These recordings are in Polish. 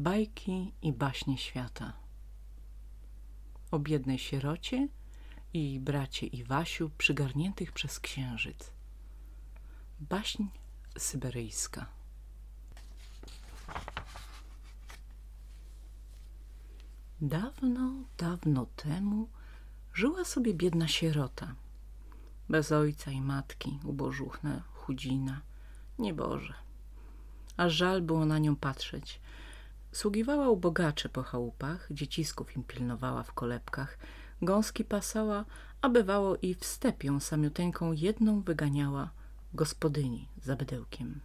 Bajki i baśnie świata O biednej sierocie i bracie Iwasiu przygarniętych przez księżyc Baśń syberyjska Dawno, dawno temu żyła sobie biedna sierota. Bez ojca i matki, ubożuchna, chudzina, nieboże. Aż żal było na nią patrzeć. Sługiwała u bogaczy po chałupach, dziecisków im pilnowała w kolebkach, gąski pasała, a bywało i w stepią samiuteńką jedną wyganiała gospodyni za bydełkiem.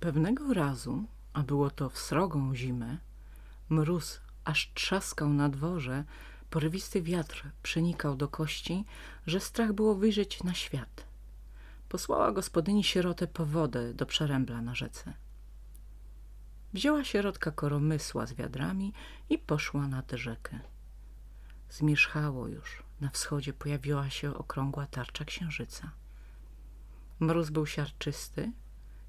Pewnego razu, a było to w srogą zimę, mróz aż trzaskał na dworze, porywisty wiatr przenikał do kości, że strach było wyjrzeć na świat. Posłała gospodyni sierotę po wodę do przerębla na rzece. Wzięła sierotka koromysła z wiadrami i poszła nad rzekę. Zmierzchało już, na wschodzie pojawiła się okrągła tarcza księżyca. Mróz był siarczysty,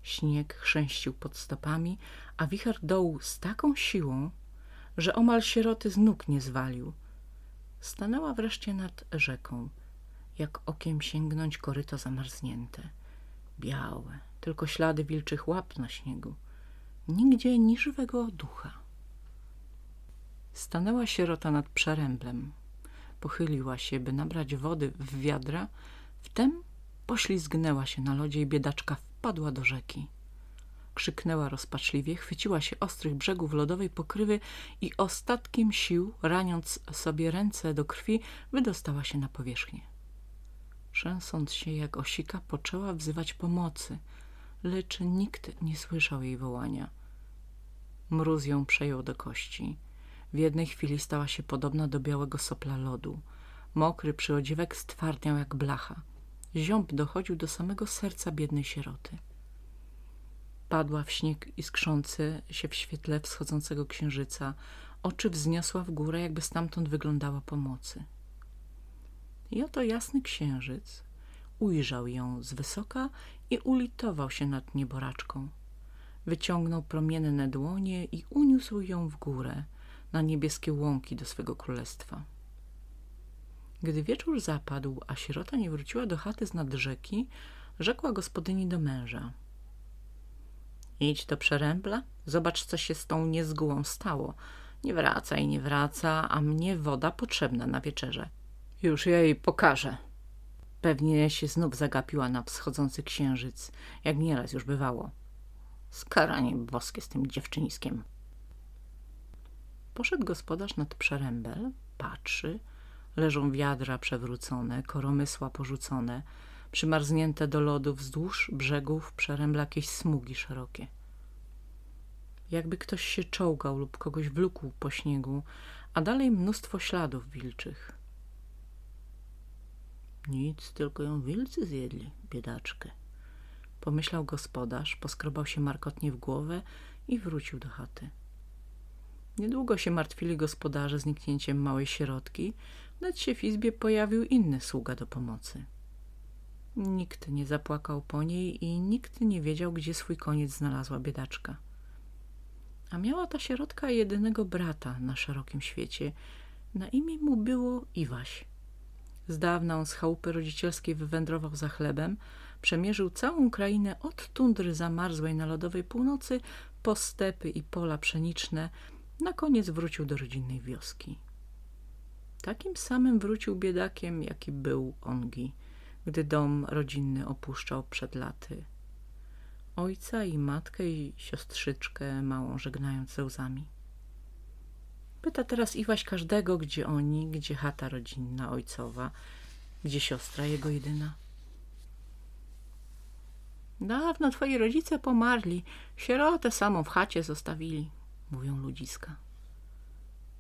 śnieg chrzęścił pod stopami, a wicher dołu z taką siłą, że omal sieroty z nóg nie zwalił. Stanęła wreszcie nad rzeką, jak okiem sięgnąć koryto zamarznięte. Białe, tylko ślady wilczych łap na śniegu. Nigdzie ni żywego ducha. Stanęła sierota nad przeręblem. Pochyliła się, by nabrać wody w wiadra, wtem poślizgnęła się na lodzie i biedaczka wpadła do rzeki. Krzyknęła rozpaczliwie, chwyciła się ostrych brzegów lodowej pokrywy i ostatkiem sił, raniąc sobie ręce do krwi, wydostała się na powierzchnię. Trzęsąc się jak osika, poczęła wzywać pomocy, lecz nikt nie słyszał jej wołania. Mróz ją przejął do kości. W jednej chwili stała się podobna do białego sopla lodu. Mokry przyodziewek stwardniał jak blacha. Ziąb dochodził do samego serca biednej sieroty. Padła w śnieg iskrzący się w świetle wschodzącego księżyca. Oczy wzniosła w górę, jakby stamtąd wyglądała pomocy. I oto jasny księżyc ujrzał ją z wysoka i ulitował się nad nieboraczką. Wyciągnął promienne dłonie i uniósł ją w górę, na niebieskie łąki do swego królestwa. Gdy wieczór zapadł, a sierota nie wróciła do chaty z nad rzeki, rzekła gospodyni do męża – Idź do przerębla, zobacz, co się z tą niezgółą stało. Nie wraca i nie wraca, a mnie woda potrzebna na wieczerze. Już ja jej pokażę. Pewnie się znów zagapiła na wschodzący księżyc, jak nieraz już bywało. Skaranie boskie z tym dziewczyniskiem. Poszedł gospodarz nad przerębel, patrzy, leżą wiadra przewrócone, koromysła porzucone, przymarznięte do lodu wzdłuż brzegów przerębla jakieś smugi szerokie. Jakby ktoś się czołgał lub kogoś wlókł po śniegu, a dalej mnóstwo śladów wilczych. Nic, tylko ją wilcy zjedli, biedaczkę. Pomyślał gospodarz, poskrobał się markotnie w głowę i wrócił do chaty. Niedługo się martwili gospodarze zniknięciem małej sierotki, lecz się w izbie pojawił inny sługa do pomocy. Nikt nie zapłakał po niej i nikt nie wiedział, gdzie swój koniec znalazła biedaczka. A miała ta sierotka jedynego brata na szerokim świecie. Na imię mu było Iwaś. Z dawna on z chałupy rodzicielskiej wywędrował za chlebem, przemierzył całą krainę od tundry zamarzłej na lodowej północy po stepy i pola pszeniczne, na koniec wrócił do rodzinnej wioski. Takim samym wrócił biedakiem, jaki był Ongi – gdy dom rodzinny opuszczał przed laty. Ojca i matkę i siostrzyczkę małą żegnając ze łzami. Pyta teraz Iwaś każdego, gdzie oni, gdzie chata rodzinna ojcowa, gdzie siostra jego jedyna. Dawno twoi rodzice pomarli, sierotę samą w chacie zostawili, mówią ludziska.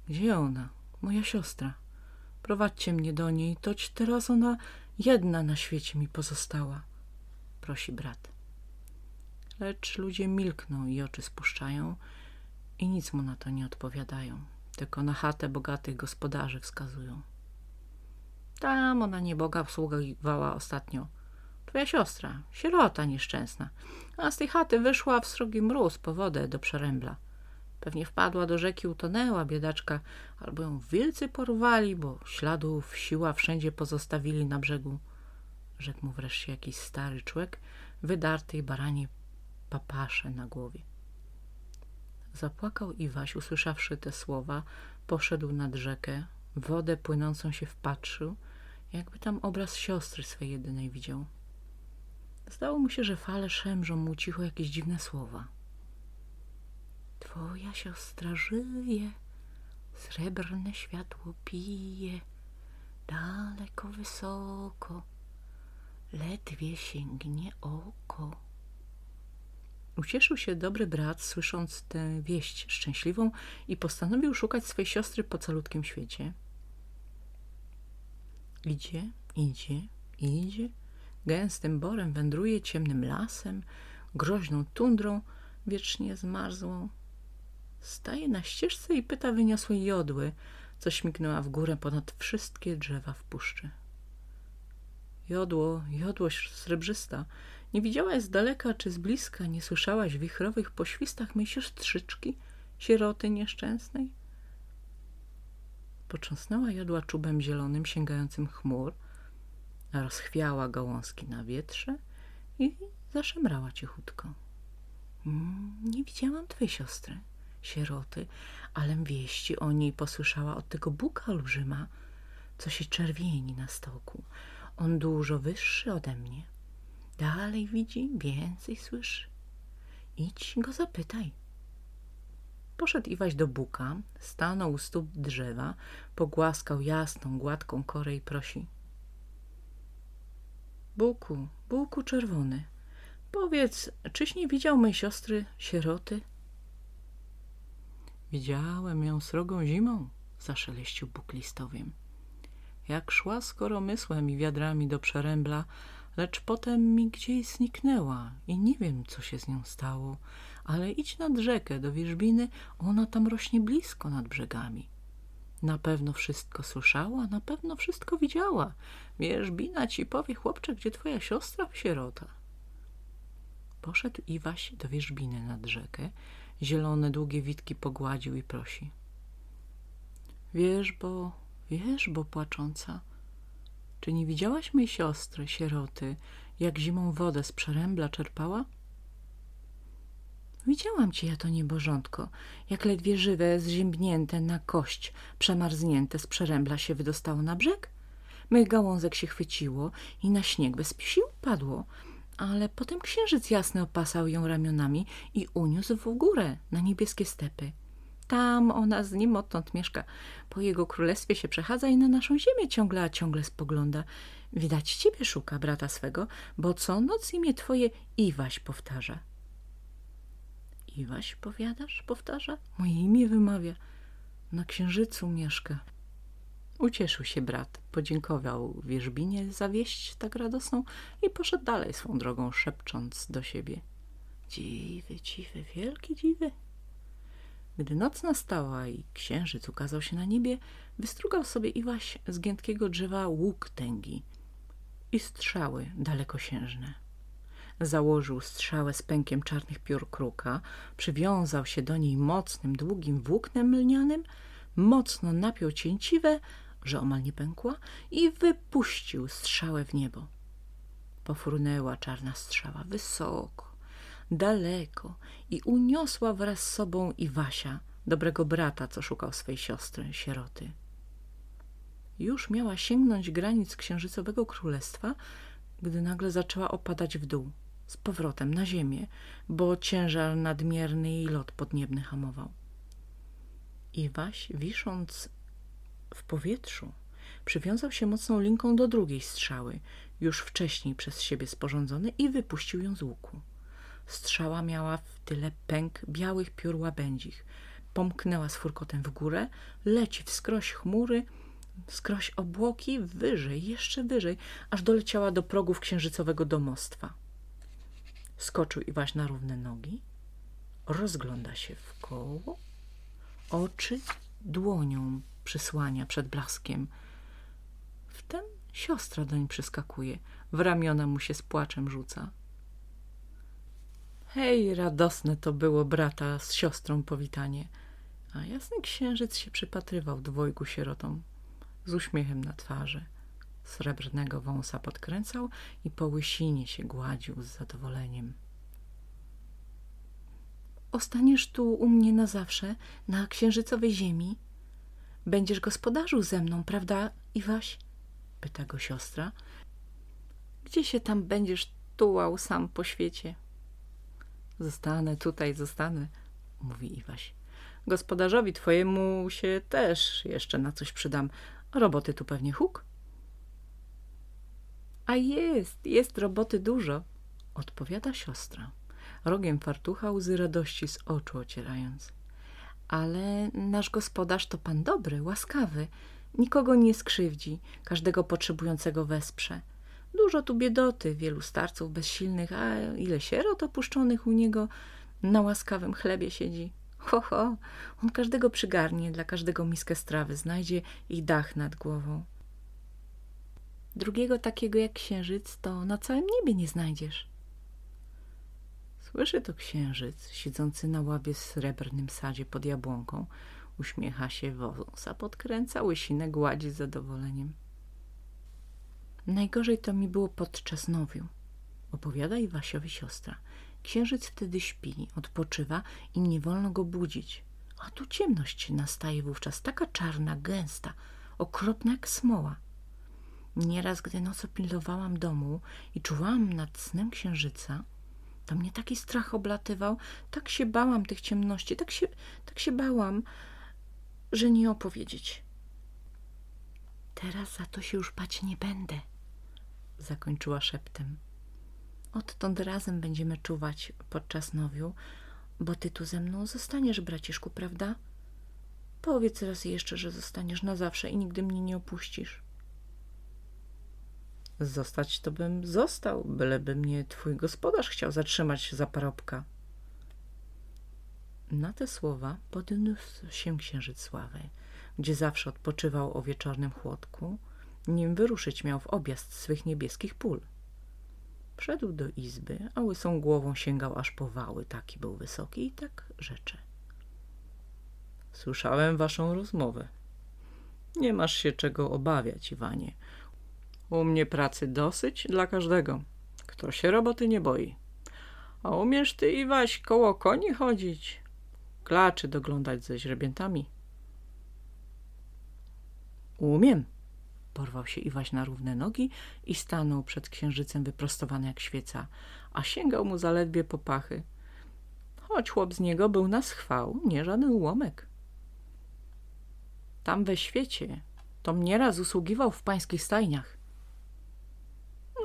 Gdzie ona, moja siostra? Prowadźcie mnie do niej, toć teraz ona Jedna na świecie mi pozostała, prosi brat. Lecz ludzie milkną i oczy spuszczają i nic mu na to nie odpowiadają, tylko na chatę bogatych gospodarzy wskazują. Tam ona nieboga wsługiwała ostatnio. Twoja siostra, sierota nieszczęsna, a z tej chaty wyszła w srogi mróz po wodę do przerębla. Pewnie wpadła do rzeki, utonęła biedaczka, albo ją wilcy porwali, bo śladów siła wszędzie pozostawili na brzegu. Rzekł mu wreszcie jakiś stary człowiek, wydartej baranie papasze na głowie. Zapłakał Iwaś, usłyszawszy te słowa, poszedł nad rzekę, wodę płynącą się wpatrzył, jakby tam obraz siostry swej jedynej widział. Zdało mu się, że fale szemrzą mu cicho jakieś dziwne słowa. Twoja siostra żyje, srebrne światło pije, daleko, wysoko, ledwie sięgnie oko. Ucieszył się dobry brat, słysząc tę wieść szczęśliwą i postanowił szukać swej siostry po calutkim świecie. Idzie, idzie, idzie, gęstym borem wędruje ciemnym lasem, groźną tundrą, wiecznie zmarzłą. Staje na ścieżce i pyta wyniosłej jodły, co śmignęła w górę ponad wszystkie drzewa w puszczy. Jodło, jodłość srebrzysta, nie widziałaś z daleka czy z bliska, nie słyszałaś wichrowych poświstach mej siostrzyczki, sieroty nieszczęsnej? Począsnęła jodła czubem zielonym, sięgającym chmur, rozchwiała gałązki na wietrze i zaszemrała cichutko. Mm, nie widziałam twej siostry, sieroty, ale wieści o niej posłyszała od tego Buka olbrzyma, co się czerwieni na stoku. On dużo wyższy ode mnie. Dalej widzi, więcej słyszy. Idź go zapytaj. Poszedł Iwaś do Buka, stanął u stóp drzewa, pogłaskał jasną, gładką korę i prosi. Buku, Buku czerwony, powiedz, czyś nie widział mej siostry, sieroty? Widziałem ją srogą zimą, zaszeleścił Bóg listowiem. Jak szła z koromysłem i wiadrami do przerębla, lecz potem mi gdzieś zniknęła i nie wiem, co się z nią stało, ale idź nad rzekę do Wierzbiny, ona tam rośnie blisko nad brzegami. Na pewno wszystko słyszała, na pewno wszystko widziała. Wierzbina ci powie, chłopcze, gdzie twoja siostra sierota. Poszedł Iwaś do Wierzbiny nad rzekę, zielone, długie witki pogładził i prosi. Wiesz, bo, wiesz, bo płacząca, czy nie widziałaś mej siostry, sieroty, jak zimą wodę z przerębla czerpała? Widziałam cię ja to niebożątko, jak ledwie żywe, zziębnięte na kość, przemarznięte z przerębla się wydostało na brzeg. Mych gałązek się chwyciło i na śnieg bez sił padło, ale potem księżyc jasny opasał ją ramionami i uniósł w górę na niebieskie stepy. Tam ona z nim odtąd mieszka. Po jego królestwie się przechadza i na naszą ziemię ciągle, a ciągle spogląda. Widać ciebie szuka, brata swego, bo co noc imię twoje Iwaś powtarza. Iwaś, powiadasz? Powtarza. Moje imię wymawia. Na księżycu mieszka. Ucieszył się brat, podziękował wierzbinie za wieść tak radosną i poszedł dalej swą drogą, szepcząc do siebie. Dziwy, dziwy, wielkie dziwy. Gdy noc nastała i księżyc ukazał się na niebie, wystrugał sobie Iwaś z giętkiego drzewa łuk tęgi i strzały dalekosiężne. Założył strzałę z pękiem czarnych piór kruka, przywiązał się do niej mocnym, długim włóknem lnianym, mocno napiął cięciwe, że omal nie pękła i wypuścił strzałę w niebo. Pofrunęła czarna strzała wysoko, daleko i uniosła wraz z sobą Iwasia, dobrego brata, co szukał swej siostry, sieroty. Już miała sięgnąć granic księżycowego królestwa, gdy nagle zaczęła opadać w dół, z powrotem na ziemię, bo ciężar nadmierny i lot podniebny hamował. Iwaś, wisząc w powietrzu, przywiązał się mocną linką do drugiej strzały, już wcześniej przez siebie sporządzonej i wypuścił ją z łuku. Strzała miała w tyle pęk białych piór łabędzich. Pomknęła z furkotem w górę, leci wskroś chmury, wskroś obłoki, wyżej, jeszcze wyżej, aż doleciała do progów księżycowego domostwa. Skoczył Iwaś na równe nogi, rozgląda się w koło, oczy dłonią przysłania przed blaskiem. Wtem siostra doń przyskakuje, w ramiona mu się z płaczem rzuca. Hej, radosne to było brata z siostrą powitanie – A jasny księżyc się przypatrywał dwojgu sierotom z uśmiechem na twarzy. Srebrnego wąsa podkręcał i po łysinie się gładził z zadowoleniem. Ostaniesz tu u mnie na zawsze, na księżycowej ziemi? Będziesz gospodarzył ze mną, prawda, Iwaś? Pyta go siostra. Gdzie się tam będziesz tułał sam po świecie? Zostanę tutaj, zostanę, mówi Iwaś. Gospodarzowi twojemu się też jeszcze na coś przydam. Roboty tu pewnie huk? A jest, jest roboty dużo, odpowiada siostra, rogiem fartucha łzy radości z oczu ocierając. Ale nasz gospodarz to pan dobry, łaskawy, nikogo nie skrzywdzi, każdego potrzebującego wesprze. Dużo tu biedoty, wielu starców bezsilnych, a ile sierot opuszczonych u niego na łaskawym chlebie siedzi. Ho, ho, on każdego przygarnie, dla każdego miskę strawy znajdzie i dach nad głową. Drugiego takiego jak księżyc to na całym niebie nie znajdziesz. Słyszy to księżyc, siedzący na ławie w srebrnym sadzie pod jabłonką. Uśmiecha się wąsa, podkręca łysinę, gładzi z zadowoleniem. Najgorzej to mi było podczas nowiu, opowiada Iwasiowi siostra. Księżyc wtedy śpi, odpoczywa i nie wolno go budzić. A tu ciemność nastaje wówczas, taka czarna, gęsta, okropna jak smoła. Nieraz, gdy nocą pilnowałam domu i czuwałam nad snem księżyca, to mnie taki strach oblatywał, tak się bałam tych ciemności, tak się, tak się bałam, że nie opowiedzieć. Teraz za to się już bać nie będę, zakończyła szeptem. Odtąd razem będziemy czuwać podczas nowiu, bo ty tu ze mną zostaniesz, braciszku, prawda? Powiedz raz jeszcze, że zostaniesz na zawsze i nigdy mnie nie opuścisz. Zostać to bym został, byleby mnie twój gospodarz chciał zatrzymać za parobka. Na te słowa podniósł się księżyc sławy, gdzie zawsze odpoczywał o wieczornym chłodku, nim wyruszyć miał w objazd swych niebieskich pól. Wszedł do izby, a łysą głową sięgał aż po wały, taki był wysoki i tak rzecze. Słyszałem waszą rozmowę. Nie masz się czego obawiać, Iwanie. U mnie pracy dosyć dla każdego, kto się roboty nie boi. A umiesz ty, Iwaś, koło koni chodzić, klaczy doglądać ze źrebiętami? Umiem. Porwał się Iwaś na równe nogi i stanął przed księżycem wyprostowany jak świeca, a sięgał mu zaledwie po pachy. Choć chłop z niego był na schwał, nie żaden ułomek. Tam we świecie Tom nieraz usługiwał w pańskich stajniach.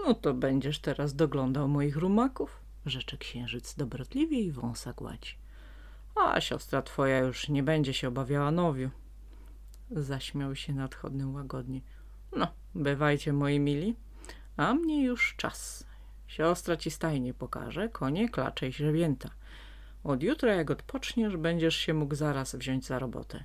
No to będziesz teraz doglądał moich rumaków, rzecze księżyc dobrotliwie i wąsa gładzi. A siostra twoja już nie będzie się obawiała nowiu. Zaśmiał się nadchodnym łagodnie. No, bywajcie moi mili, a mnie już czas. Siostra ci stajnie pokaże, konie, klacze i źrebięta. Od jutra jak odpoczniesz, będziesz się mógł zaraz wziąć za robotę.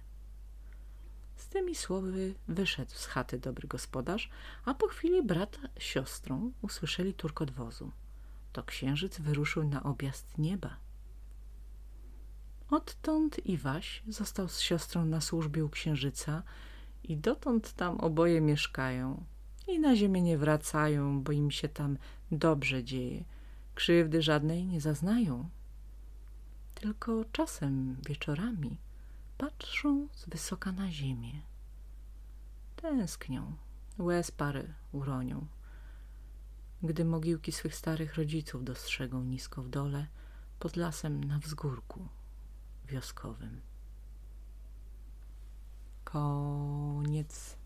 Z tymi słowy wyszedł z chaty dobry gospodarz, a po chwili brat z siostrą usłyszeli turkot wozu. To księżyc wyruszył na objazd nieba. Odtąd Iwaś został z siostrą na służbie u księżyca i dotąd tam oboje mieszkają i na ziemię nie wracają, bo im się tam dobrze dzieje. Krzywdy żadnej nie zaznają. Tylko czasem wieczorami patrzą z wysoka na ziemię. Tęsknią, łez pary uronią. Gdy mogiłki swych starych rodziców dostrzegą nisko w dole, pod lasem na wzgórku wioskowym. Koniec.